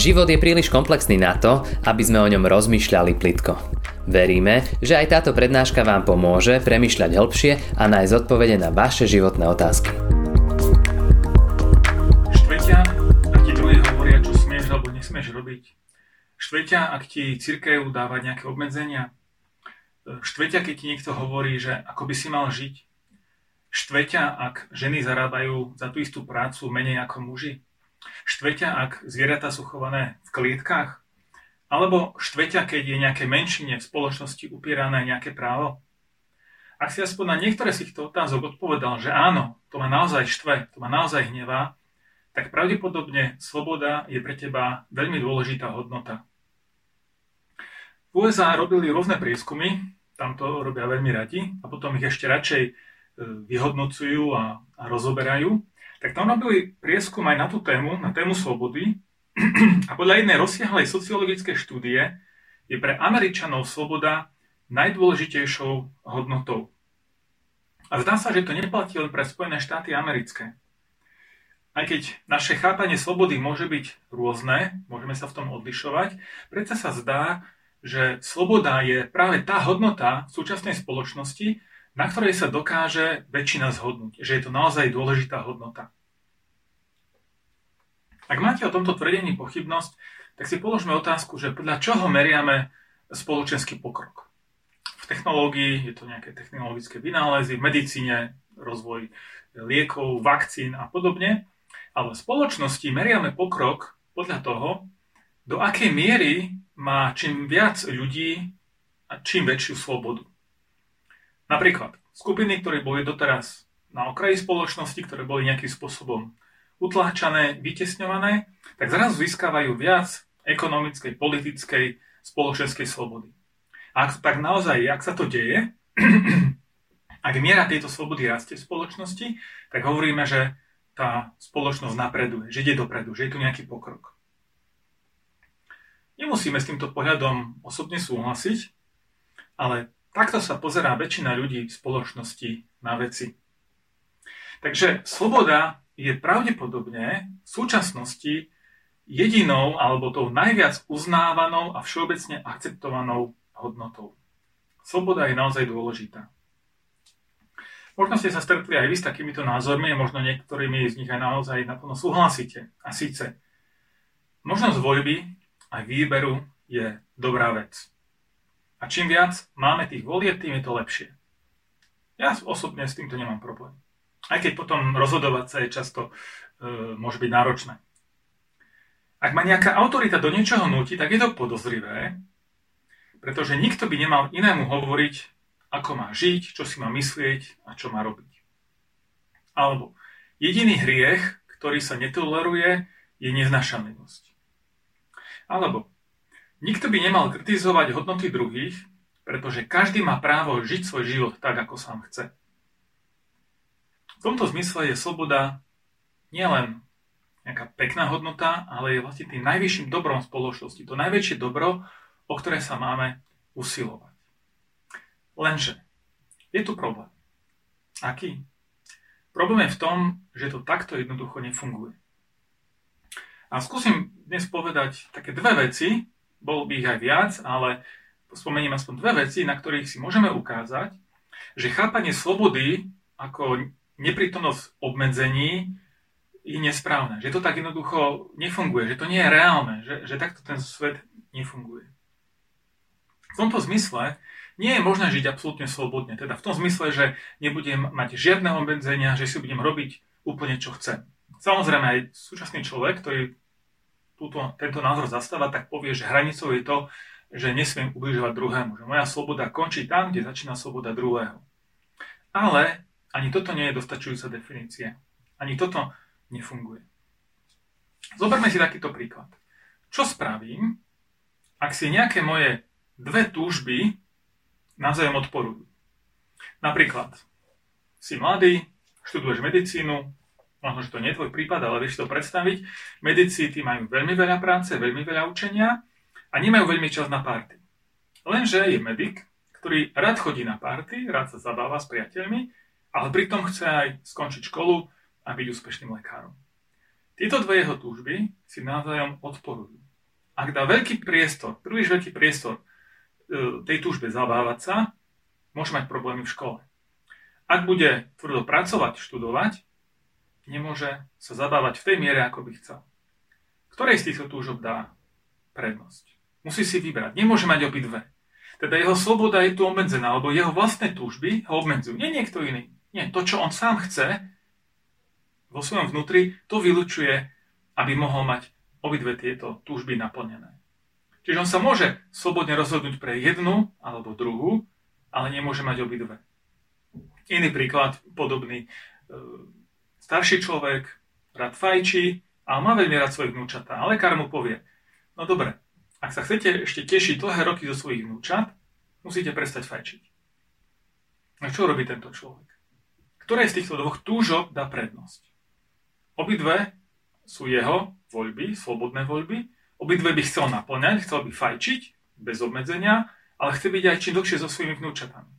Život je príliš komplexný na to, aby sme o ňom rozmýšľali plitko. Veríme, že aj táto prednáška vám pomôže premyšľať hĺbšie a nájsť odpovede na vaše životné otázky. Štvetia, ak ti druhý hovoria, čo smieš alebo nesmieš robiť. Štvetia, ak ti církev dáva nejaké obmedzenia. Štvetia, keď ti niekto hovorí, že ako by si mal žiť. Štvetia, ak ženy zarábajú za tú istú prácu menej ako muži. Štveťa, ak zvieratá sú chované v klietkách? Alebo štveťa, keď je nejaké menšine v spoločnosti upierané nejaké právo? Ak si aspoň na niektoré z týchto otázok odpovedal, že áno, to ma naozaj štve, to ma naozaj hnevá, tak pravdepodobne sloboda je pre teba veľmi dôležitá hodnota. V USA robili rôzne prieskumy, tam to robia veľmi radi a potom ich ešte radšej e, vyhodnocujú a, a rozoberajú tak tam robili prieskum aj na tú tému, na tému slobody a podľa jednej rozsiahlej sociologickej štúdie je pre Američanov sloboda najdôležitejšou hodnotou. A zdá sa, že to neplatí len pre Spojené štáty americké. Aj keď naše chápanie slobody môže byť rôzne, môžeme sa v tom odlišovať, predsa sa zdá, že sloboda je práve tá hodnota v súčasnej spoločnosti, na ktorej sa dokáže väčšina zhodnúť, že je to naozaj dôležitá hodnota. Ak máte o tomto tvrdení pochybnosť, tak si položme otázku, že podľa čoho meriame spoločenský pokrok. V technológii je to nejaké technologické vynálezy, v medicíne rozvoj liekov, vakcín a podobne, ale v spoločnosti meriame pokrok podľa toho, do akej miery má čím viac ľudí a čím väčšiu slobodu. Napríklad skupiny, ktoré boli doteraz na okraji spoločnosti, ktoré boli nejakým spôsobom utláčané, vytesňované, tak zrazu získavajú viac ekonomickej, politickej, spoločenskej slobody. A ak tak naozaj, ak sa to deje, ak miera tejto slobody rastie v spoločnosti, tak hovoríme, že tá spoločnosť napreduje, že ide dopredu, že je tu nejaký pokrok. Nemusíme s týmto pohľadom osobne súhlasiť, ale Takto sa pozerá väčšina ľudí v spoločnosti na veci. Takže sloboda je pravdepodobne v súčasnosti jedinou alebo tou najviac uznávanou a všeobecne akceptovanou hodnotou. Sloboda je naozaj dôležitá. Možno ste sa stretli aj vy s takýmito názormi možno niektorými z nich aj naozaj naplno súhlasíte. A síce, možnosť voľby aj výberu je dobrá vec. A čím viac máme tých volieb, tým je to lepšie. Ja osobne s týmto nemám problém. Aj keď potom rozhodovať sa je často e, môže byť náročné. Ak ma nejaká autorita do niečoho nutí, tak je to podozrivé, pretože nikto by nemal inému hovoriť, ako má žiť, čo si má myslieť a čo má robiť. Alebo jediný hriech, ktorý sa netoleruje, je neznašanlivosť. Alebo Nikto by nemal kritizovať hodnoty druhých, pretože každý má právo žiť svoj život tak, ako sám chce. V tomto zmysle je sloboda nielen nejaká pekná hodnota, ale je vlastne tým najvyšším dobrom spoločnosti. To najväčšie dobro, o ktoré sa máme usilovať. Lenže je tu problém. Aký? Problém je v tom, že to takto jednoducho nefunguje. A skúsim dnes povedať také dve veci, bolo by ich aj viac, ale spomeniem aspoň dve veci, na ktorých si môžeme ukázať, že chápanie slobody ako neprítomnosť obmedzení je nesprávne. Že to tak jednoducho nefunguje, že to nie je reálne, že, že takto ten svet nefunguje. V tomto zmysle nie je možné žiť absolútne slobodne. Teda v tom zmysle, že nebudem mať žiadne obmedzenia, že si budem robiť úplne čo chcem. Samozrejme aj súčasný človek, ktorý túto, tento názor zastáva, tak povie, že hranicou je to, že nesmiem ubližovať druhému. Že moja sloboda končí tam, kde začína sloboda druhého. Ale ani toto nie je dostačujúca definícia. Ani toto nefunguje. Zoberme si takýto príklad. Čo spravím, ak si nejaké moje dve túžby navzájom odporujú? Napríklad, si mladý, študuješ medicínu, možno, že to nie je tvoj prípad, ale vieš to predstaviť, medici tí majú veľmi veľa práce, veľmi veľa učenia a nemajú veľmi čas na party. Lenže je medic, ktorý rád chodí na party, rád sa zabáva s priateľmi, ale pritom chce aj skončiť školu a byť úspešným lekárom. Tieto dve jeho túžby si navzájom odporujú. ak dá veľký priestor, príliš veľký priestor e, tej túžbe zabávať sa, môže mať problémy v škole. Ak bude tvrdo pracovať, študovať, nemôže sa zabávať v tej miere, ako by chcel. Ktorej z týchto túžob dá prednosť? Musí si vybrať. Nemôže mať obidve. Teda jeho sloboda je tu obmedzená, alebo jeho vlastné túžby ho obmedzujú. Nie niekto iný. Nie, to, čo on sám chce, vo svojom vnútri, to vylučuje, aby mohol mať obidve tieto túžby naplnené. Čiže on sa môže slobodne rozhodnúť pre jednu alebo druhú, ale nemôže mať obidve. Iný príklad, podobný. Starší človek rád fajčí a má veľmi rád svojich vnúčatá. A lekár mu povie, no dobre, ak sa chcete ešte tešiť dlhé roky zo svojich vnúčat, musíte prestať fajčiť. A čo robí tento človek? Ktoré z týchto dvoch túžob dá prednosť? Obidve sú jeho voľby, slobodné voľby. Obidve by chcel naplňať, chcel by fajčiť bez obmedzenia, ale chce byť aj čím dlhšie so svojimi vnúčatami.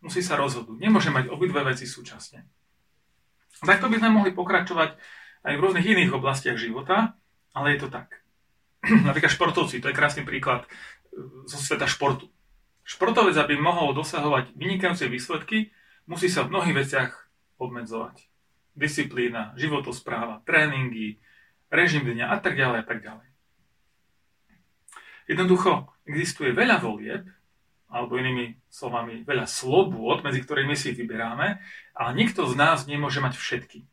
Musí sa rozhodnúť. Nemôže mať obidve veci súčasne. Takto by sme mohli pokračovať aj v rôznych iných oblastiach života, ale je to tak. Napríklad športovci, to je krásny príklad e, zo sveta športu. Športovec, aby mohol dosahovať vynikajúce výsledky, musí sa v mnohých veciach obmedzovať. Disciplína, životospráva, tréningy, režim dňa a tak ďalej a tak ďalej. Jednoducho existuje veľa volieb, alebo inými slovami veľa slobôd, medzi ktorými si vyberáme, ale nikto z nás nemôže mať všetky.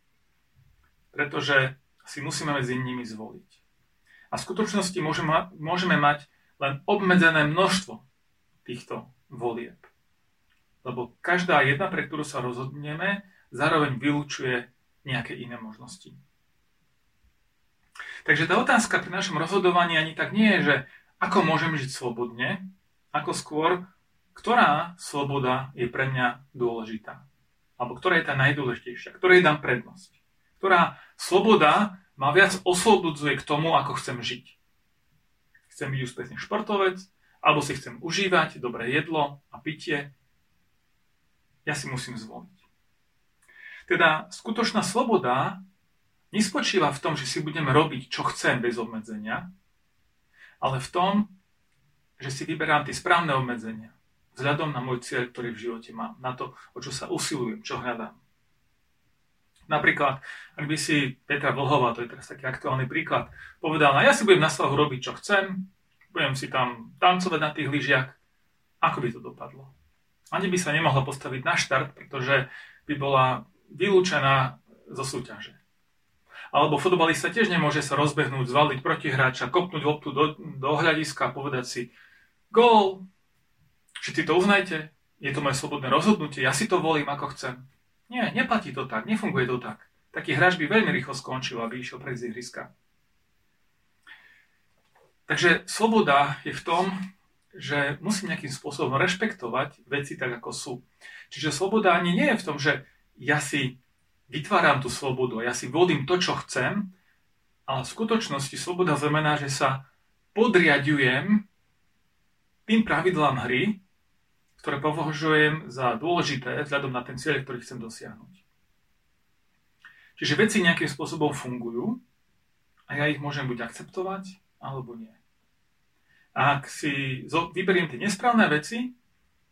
Pretože si musíme medzi nimi zvoliť. A v skutočnosti môžeme, mať len obmedzené množstvo týchto volieb. Lebo každá jedna, pre ktorú sa rozhodneme, zároveň vylúčuje nejaké iné možnosti. Takže tá otázka pri našom rozhodovaní ani tak nie je, že ako môžem žiť slobodne, ako skôr, ktorá sloboda je pre mňa dôležitá. Alebo ktorá je tá najdôležitejšia, ktorej dám prednosť. Ktorá sloboda ma viac oslobodzuje k tomu, ako chcem žiť. Chcem byť úspešný športovec, alebo si chcem užívať dobré jedlo a pitie. Ja si musím zvoliť. Teda skutočná sloboda nespočíva v tom, že si budem robiť, čo chcem bez obmedzenia, ale v tom, že si vyberám tie správne obmedzenia vzhľadom na môj cieľ, ktorý v živote mám, na to, o čo sa usilujem, čo hľadám. Napríklad, ak by si Petra Vlhová, to je teraz taký aktuálny príklad, povedala, ja si budem na svahu robiť, čo chcem, budem si tam tancovať na tých lyžiach, ako by to dopadlo? Ani by sa nemohla postaviť na štart, pretože by bola vylúčená zo súťaže. Alebo futbalista tiež nemôže sa rozbehnúť, zvaliť protihráča, kopnúť loptu do, do hľadiska a povedať si gól, všetci to uznajte, je to moje slobodné rozhodnutie, ja si to volím ako chcem. Nie, neplatí to tak, nefunguje to tak. Taký hráč by veľmi rýchlo skončil, aby išiel pred ihriska. Takže sloboda je v tom, že musím nejakým spôsobom rešpektovať veci tak, ako sú. Čiže sloboda ani nie je v tom, že ja si vytváram tú slobodu ja si volím to, čo chcem, ale v skutočnosti sloboda znamená, že sa podriadujem tým pravidlám hry, ktoré považujem za dôležité vzhľadom na ten cieľ, ktorý chcem dosiahnuť. Čiže veci nejakým spôsobom fungujú a ja ich môžem buď akceptovať, alebo nie. A ak si vyberiem tie nesprávne veci,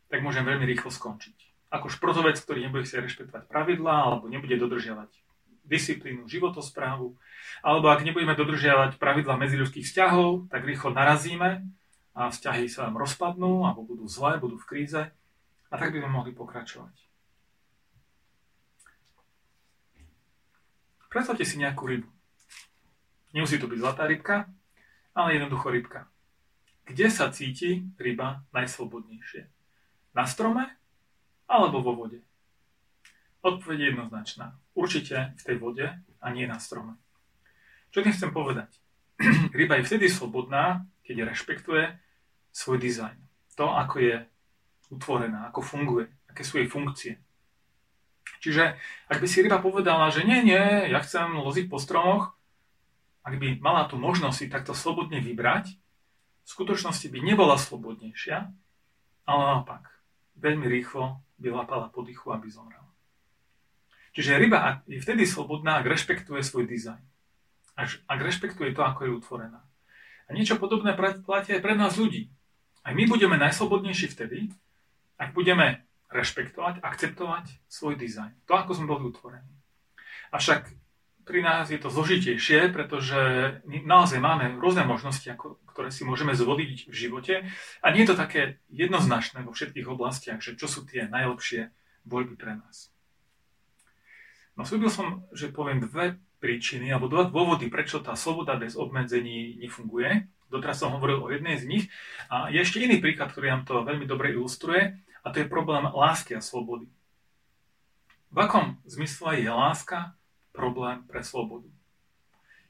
tak môžem veľmi rýchlo skončiť. Ako športovec, ktorý nebude chcieť rešpektovať pravidlá, alebo nebude dodržiavať disciplínu, životosprávu, alebo ak nebudeme dodržiavať pravidlá medziľudských vzťahov, tak rýchlo narazíme a vzťahy sa vám rozpadnú, alebo budú zlé, budú v kríze a tak by sme mohli pokračovať. Predstavte si nejakú rybu. Nemusí to byť zlatá rybka, ale jednoducho rybka. Kde sa cíti ryba najslobodnejšie? Na strome alebo vo vode? Odpoveď je jednoznačná. Určite v tej vode a nie na strome. Čo tým chcem povedať? ryba je vtedy slobodná, keď rešpektuje svoj dizajn. To, ako je utvorená, ako funguje, aké sú jej funkcie. Čiže ak by si ryba povedala, že nie, nie, ja chcem loziť po stromoch, ak by mala tú možnosť si takto slobodne vybrať, v skutočnosti by nebola slobodnejšia, ale naopak, veľmi rýchlo by lapala po dychu, aby zomrela. Čiže ryba je vtedy slobodná, ak rešpektuje svoj dizajn. Ak rešpektuje to, ako je utvorená. A niečo podobné platí aj pre nás ľudí. Aj my budeme najslobodnejší vtedy, ak budeme rešpektovať, akceptovať svoj dizajn. To, ako sme boli utvorení. Avšak pri nás je to zložitejšie, pretože naozaj máme rôzne možnosti, ako, ktoré si môžeme zvoliť v živote a nie je to také jednoznačné vo všetkých oblastiach, že čo sú tie najlepšie voľby pre nás. No slúbil som, že poviem dve príčiny alebo dva dôvody, prečo tá sloboda bez obmedzení nefunguje. Doteraz som hovoril o jednej z nich. A je ešte iný príklad, ktorý nám to veľmi dobre ilustruje, a to je problém lásky a slobody. V akom zmysle je láska problém pre slobodu.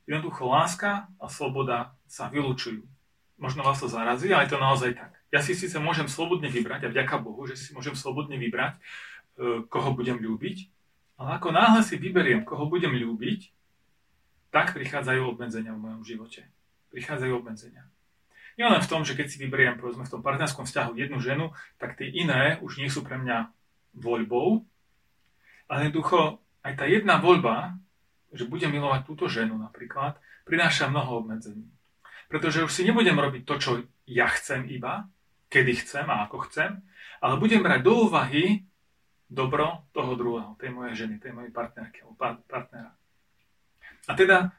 Jednoducho láska a sloboda sa vylúčujú. Možno vás to zarazí, ale je to naozaj tak. Ja si síce môžem slobodne vybrať, a vďaka Bohu, že si môžem slobodne vybrať, e, koho budem ľúbiť, ale ako náhle si vyberiem, koho budem ľúbiť, tak prichádzajú obmedzenia v mojom živote. Prichádzajú obmedzenia. Nie len v tom, že keď si vyberiem povedzme, v tom partnerskom vzťahu jednu ženu, tak tie iné už nie sú pre mňa voľbou, ale jednoducho aj tá jedna voľba, že budem milovať túto ženu napríklad, prináša mnoho obmedzení. Pretože už si nebudem robiť to, čo ja chcem iba, kedy chcem a ako chcem, ale budem brať do úvahy dobro toho druhého, tej mojej ženy, tej mojej partnerky alebo partnera. A teda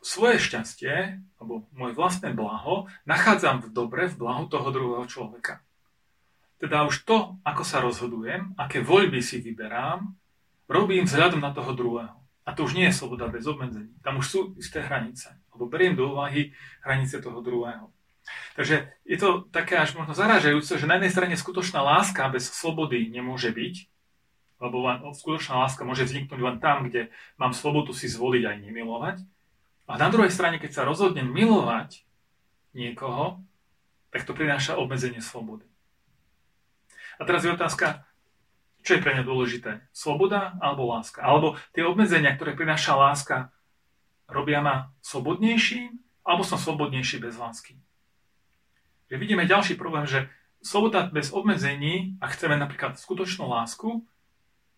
svoje šťastie, alebo moje vlastné blaho, nachádzam v dobre, v blahu toho druhého človeka. Teda už to, ako sa rozhodujem, aké voľby si vyberám, robím vzhľadom na toho druhého. A to už nie je sloboda bez obmedzení. Tam už sú isté hranice. Alebo beriem do úvahy hranice toho druhého. Takže je to také až možno zarážajúce, že na jednej strane skutočná láska bez slobody nemôže byť, lebo len, skutočná láska môže vzniknúť len tam, kde mám slobodu si zvoliť aj nemilovať. A na druhej strane, keď sa rozhodnem milovať niekoho, tak to prináša obmedzenie slobody. A teraz je otázka, čo je pre mňa dôležité? Sloboda alebo láska? Alebo tie obmedzenia, ktoré prináša láska, robia ma slobodnejším, alebo som slobodnejší bez lásky? Že vidíme ďalší problém, že sloboda bez obmedzení, a chceme napríklad skutočnú lásku,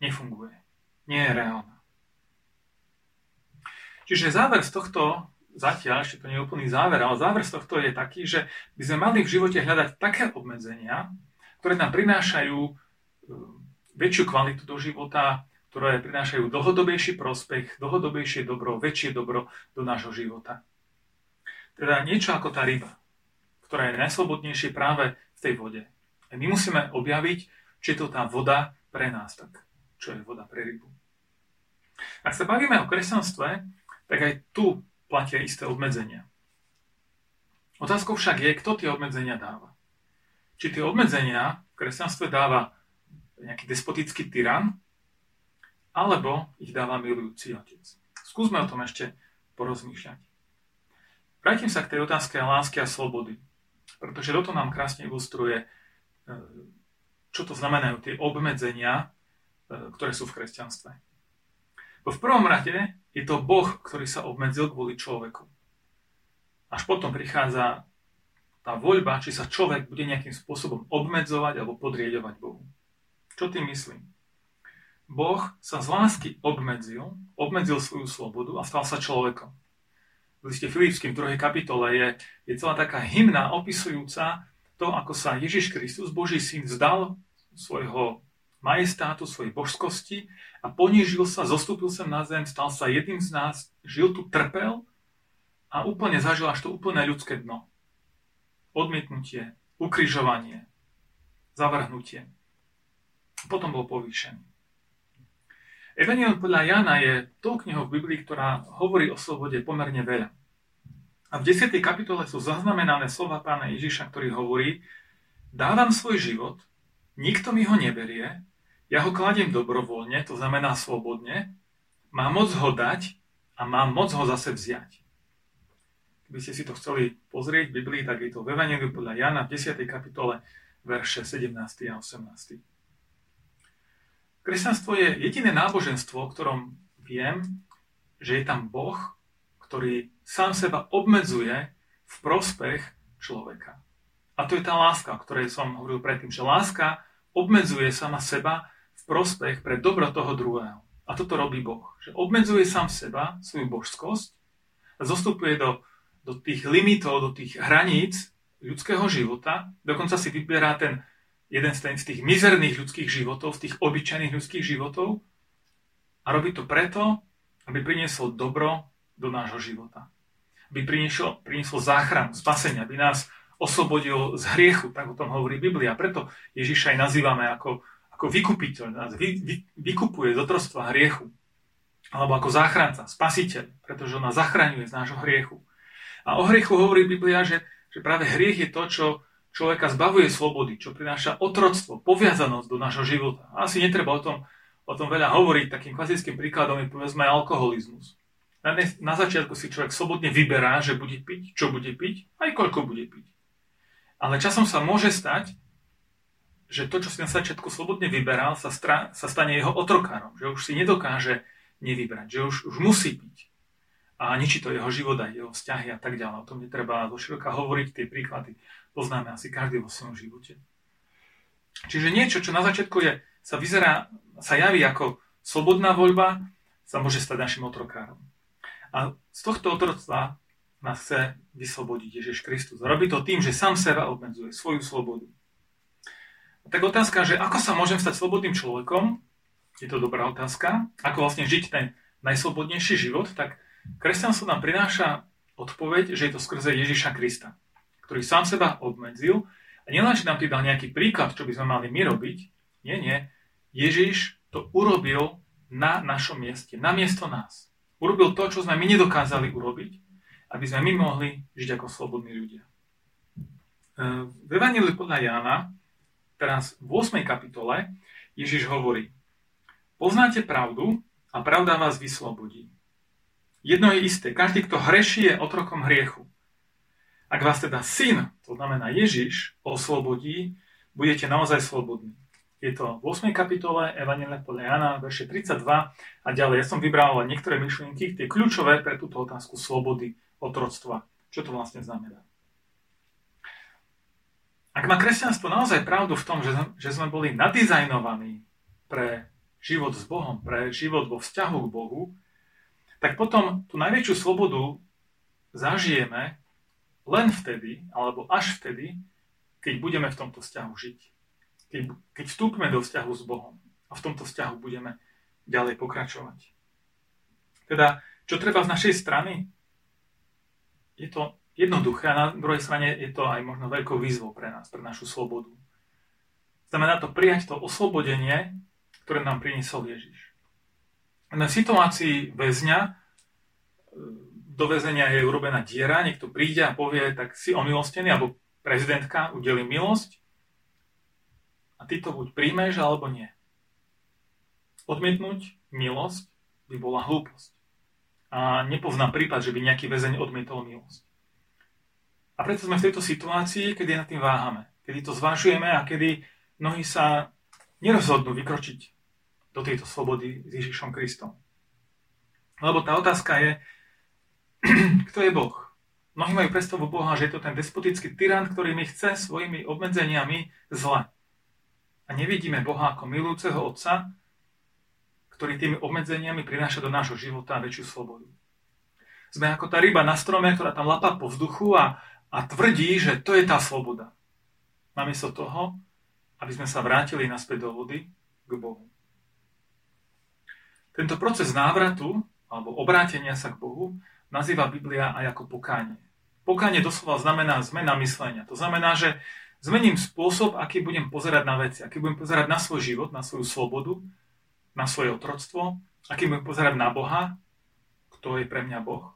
nefunguje. Nie je reálna. Čiže záver z tohto, zatiaľ ešte to nie je úplný záver, ale záver z tohto je taký, že by sme mali v živote hľadať také obmedzenia, ktoré nám prinášajú väčšiu kvalitu do života, ktoré prinášajú dlhodobejší prospech, dlhodobejšie dobro, väčšie dobro do nášho života. Teda niečo ako tá ryba, ktorá je najslobodnejšie práve v tej vode. A my musíme objaviť, či je to tá voda pre nás, tak čo je voda pre rybu. Ak sa bavíme o kresťanstve, tak aj tu platia isté obmedzenia. Otázkou však je, kto tie obmedzenia dáva. Či tie obmedzenia v kresťanstve dáva nejaký despotický tyran, alebo ich dáva milujúci otec. Skúsme o tom ešte porozmýšľať. Vrátim sa k tej otázke lásky a slobody, pretože toto nám krásne ilustruje, e, čo to znamenajú tie obmedzenia, e, ktoré sú v kresťanstve. V prvom rade je to Boh, ktorý sa obmedzil kvôli človeku. Až potom prichádza tá voľba, či sa človek bude nejakým spôsobom obmedzovať alebo podriedovať Bohu. Čo tým myslím? Boh sa z lásky obmedzil, obmedzil svoju slobodu a stal sa človekom. V liste Filipským v 2. kapitole je, je celá taká hymna opisujúca to, ako sa Ježiš Kristus, Boží syn, vzdal svojho majestátu, svojej božskosti a ponížil sa, zostúpil sem na zem, stal sa jedným z nás, žil tu, trpel a úplne zažil až to úplné ľudské dno. Odmietnutie, ukrižovanie, zavrhnutie potom bol povýšený. Evangelium podľa Jana je tou knihou v Biblii, ktorá hovorí o slobode pomerne veľa. A v 10. kapitole sú zaznamenané slova pána Ježiša, ktorý hovorí, dávam svoj život, nikto mi ho neberie, ja ho kladiem dobrovoľne, to znamená slobodne, mám moc ho dať a mám moc ho zase vziať. Keby ste si to chceli pozrieť v Biblii, tak je to v Evangeliu podľa Jana v 10. kapitole verše 17. a 18. Kresťanstvo je jediné náboženstvo, o ktorom viem, že je tam Boh, ktorý sám seba obmedzuje v prospech človeka. A to je tá láska, o ktorej som hovoril predtým, že láska obmedzuje sama seba prospech pre dobro toho druhého. A toto robí Boh. Že obmedzuje sám seba, svoju božskosť a zostupuje do do tých limitov, do tých hraníc ľudského života, dokonca si vyberá ten jeden z tých mizerných ľudských životov, z tých obyčajných ľudských životov a robí to preto, aby priniesol dobro do nášho života. Aby priniesol, priniesol záchranu, spasenie, aby nás oslobodil z hriechu, tak o tom hovorí Biblia. Preto Ježiša aj nazývame ako, ako vykupiteľ, nás vy, vy, vykupuje z otrostva hriechu. Alebo ako záchranca, spasiteľ, pretože on nás zachraňuje z nášho hriechu. A o hriechu hovorí Biblia, že, že práve hriech je to, čo človeka zbavuje slobody, čo prináša otroctvo, poviazanosť do nášho života. A asi netreba o tom, o tom veľa hovoriť. Takým klasickým príkladom je povedzme alkoholizmus. Na, na začiatku si človek slobodne vyberá, že bude piť, čo bude piť, aj koľko bude piť. Ale časom sa môže stať, že to, čo si na začiatku slobodne vyberal, sa, stra, sa stane jeho otrokárom. Že už si nedokáže nevybrať, že už, už musí piť a ničí to jeho život a jeho vzťahy a tak ďalej. O tom netreba do široka hovoriť, tie príklady poznáme asi každý vo svojom živote. Čiže niečo, čo na začiatku je, sa vyzerá, sa javí ako slobodná voľba, sa môže stať našim otrokárom. A z tohto otroctva nás chce vyslobodiť Ježiš Kristus. Robí to tým, že sám seba obmedzuje, svoju slobodu. Tak otázka, že ako sa môžem stať slobodným človekom, je to dobrá otázka, ako vlastne žiť ten najslobodnejší život, tak Kresťanstvo nám prináša odpoveď, že je to skrze Ježiša Krista, ktorý sám seba obmedzil. A nielen, že nám tým dal nejaký príklad, čo by sme mali my robiť, nie, nie, Ježiš to urobil na našom mieste, na miesto nás. Urobil to, čo sme my nedokázali urobiť, aby sme my mohli žiť ako slobodní ľudia. E, v Evangeliu podľa Jána, teraz v 8. kapitole, Ježiš hovorí, poznáte pravdu a pravda vás vyslobodí. Jedno je isté, každý, kto hreší, je otrokom hriechu. Ak vás teda syn, to znamená Ježiš, oslobodí, budete naozaj slobodní. Je to v 8. kapitole Evangelia podľa Jana, verše 32 a ďalej. Ja som vybral niektoré myšlienky, tie kľúčové pre túto otázku slobody, otroctva. Čo to vlastne znamená? Ak má kresťanstvo naozaj pravdu v tom, že, že sme boli nadizajnovaní pre život s Bohom, pre život vo vzťahu k Bohu, tak potom tú najväčšiu slobodu zažijeme len vtedy, alebo až vtedy, keď budeme v tomto vzťahu žiť. Keď, keď vstúpime do vzťahu s Bohom a v tomto vzťahu budeme ďalej pokračovať. Teda, čo treba z našej strany? Je to jednoduché a na druhej strane je to aj možno veľkou výzvou pre nás, pre našu slobodu. Znamená to prijať to oslobodenie, ktoré nám priniesol Ježiš v situácii väzňa, e, do väzenia je urobená diera, niekto príde a povie, tak si omilostený, alebo prezidentka udeli milosť a ty to buď príjmeš, alebo nie. Odmietnúť milosť by bola hlúposť. A nepoznám prípad, že by nejaký väzeň odmietol milosť. A preto sme v tejto situácii, kedy nad tým váhame, kedy to zvažujeme a kedy mnohí sa nerozhodnú vykročiť do tejto slobody s Ježišom Kristom. Lebo tá otázka je, kto je Boh? Mnohí majú predstavu Boha, že je to ten despotický tyrant, ktorý mi chce svojimi obmedzeniami zle. A nevidíme Boha ako milujúceho Otca, ktorý tými obmedzeniami prináša do nášho života väčšiu slobodu. Sme ako tá ryba na strome, ktorá tam lapá po vzduchu a, a tvrdí, že to je tá sloboda. Namiesto toho, aby sme sa vrátili naspäť do vody k Bohu. Tento proces návratu alebo obrátenia sa k Bohu nazýva Biblia aj ako pokánie. Pokánie doslova znamená zmena myslenia. To znamená, že zmením spôsob, aký budem pozerať na veci, aký budem pozerať na svoj život, na svoju slobodu, na svoje otroctvo, aký budem pozerať na Boha, kto je pre mňa Boh.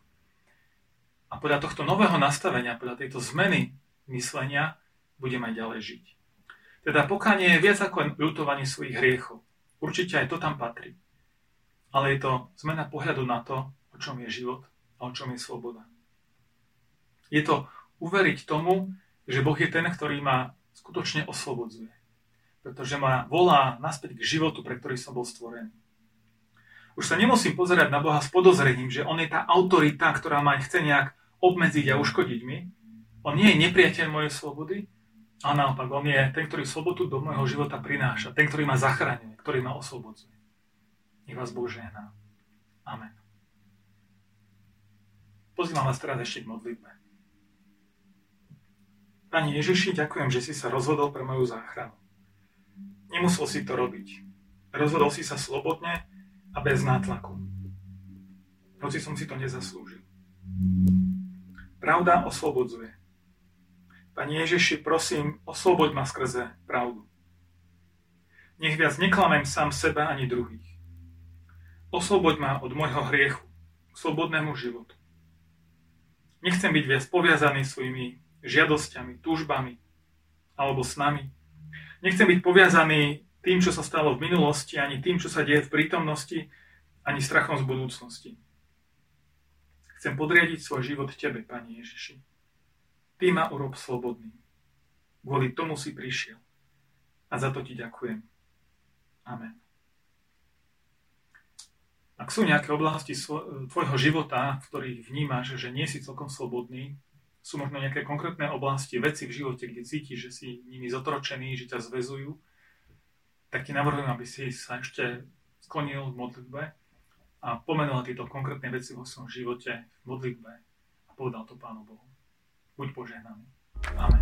A podľa tohto nového nastavenia, podľa tejto zmeny myslenia, budem aj ďalej žiť. Teda pokánie je viac ako len ľutovanie svojich hriechov. Určite aj to tam patrí ale je to zmena pohľadu na to, o čom je život a o čom je sloboda. Je to uveriť tomu, že Boh je ten, ktorý ma skutočne oslobodzuje. Pretože ma volá naspäť k životu, pre ktorý som bol stvorený. Už sa nemusím pozerať na Boha s podozrením, že On je tá autorita, ktorá ma chce nejak obmedziť a uškodiť mi. On nie je nepriateľ mojej slobody, a naopak, On je ten, ktorý slobodu do môjho života prináša, ten, ktorý ma zachraňuje, ktorý ma oslobodzuje. Nech vás Boh žehná. Amen. Pozývam vás teraz ešte k modlitbe. Pani Ježiši, ďakujem, že si sa rozhodol pre moju záchranu. Nemusel si to robiť. Rozhodol si sa slobodne a bez nátlaku. Hoci som si to nezaslúžil. Pravda oslobodzuje. Pani Ježiši, prosím, osloboď ma skrze pravdu. Nech viac neklamem sám seba ani druhých. Osloboď ma od môjho hriechu, k slobodnému životu. Nechcem byť viac poviazaný svojimi žiadosťami, túžbami alebo s nami. Nechcem byť poviazaný tým, čo sa stalo v minulosti, ani tým, čo sa deje v prítomnosti, ani strachom z budúcnosti. Chcem podriadiť svoj život Tebe, Pani Ježiši. Ty ma urob slobodný. Kvôli tomu si prišiel. A za to Ti ďakujem. Amen. Ak sú nejaké oblasti tvojho života, v ktorých vnímaš, že nie si celkom slobodný, sú možno nejaké konkrétne oblasti, veci v živote, kde cítiš, že si nimi zotročený, že ťa zvezujú, tak ti navrhujem, aby si sa ešte sklonil v modlitbe a pomenul tieto konkrétne veci vo svojom živote v modlitbe a povedal to Pánu Bohu. Buď požehnaný. Amen.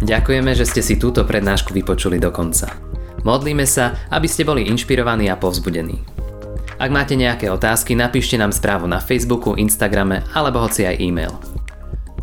Ďakujeme, že ste si túto prednášku vypočuli do konca. Modlíme sa, aby ste boli inšpirovaní a povzbudení. Ak máte nejaké otázky, napíšte nám správu na Facebooku, Instagrame alebo hoci aj e-mail.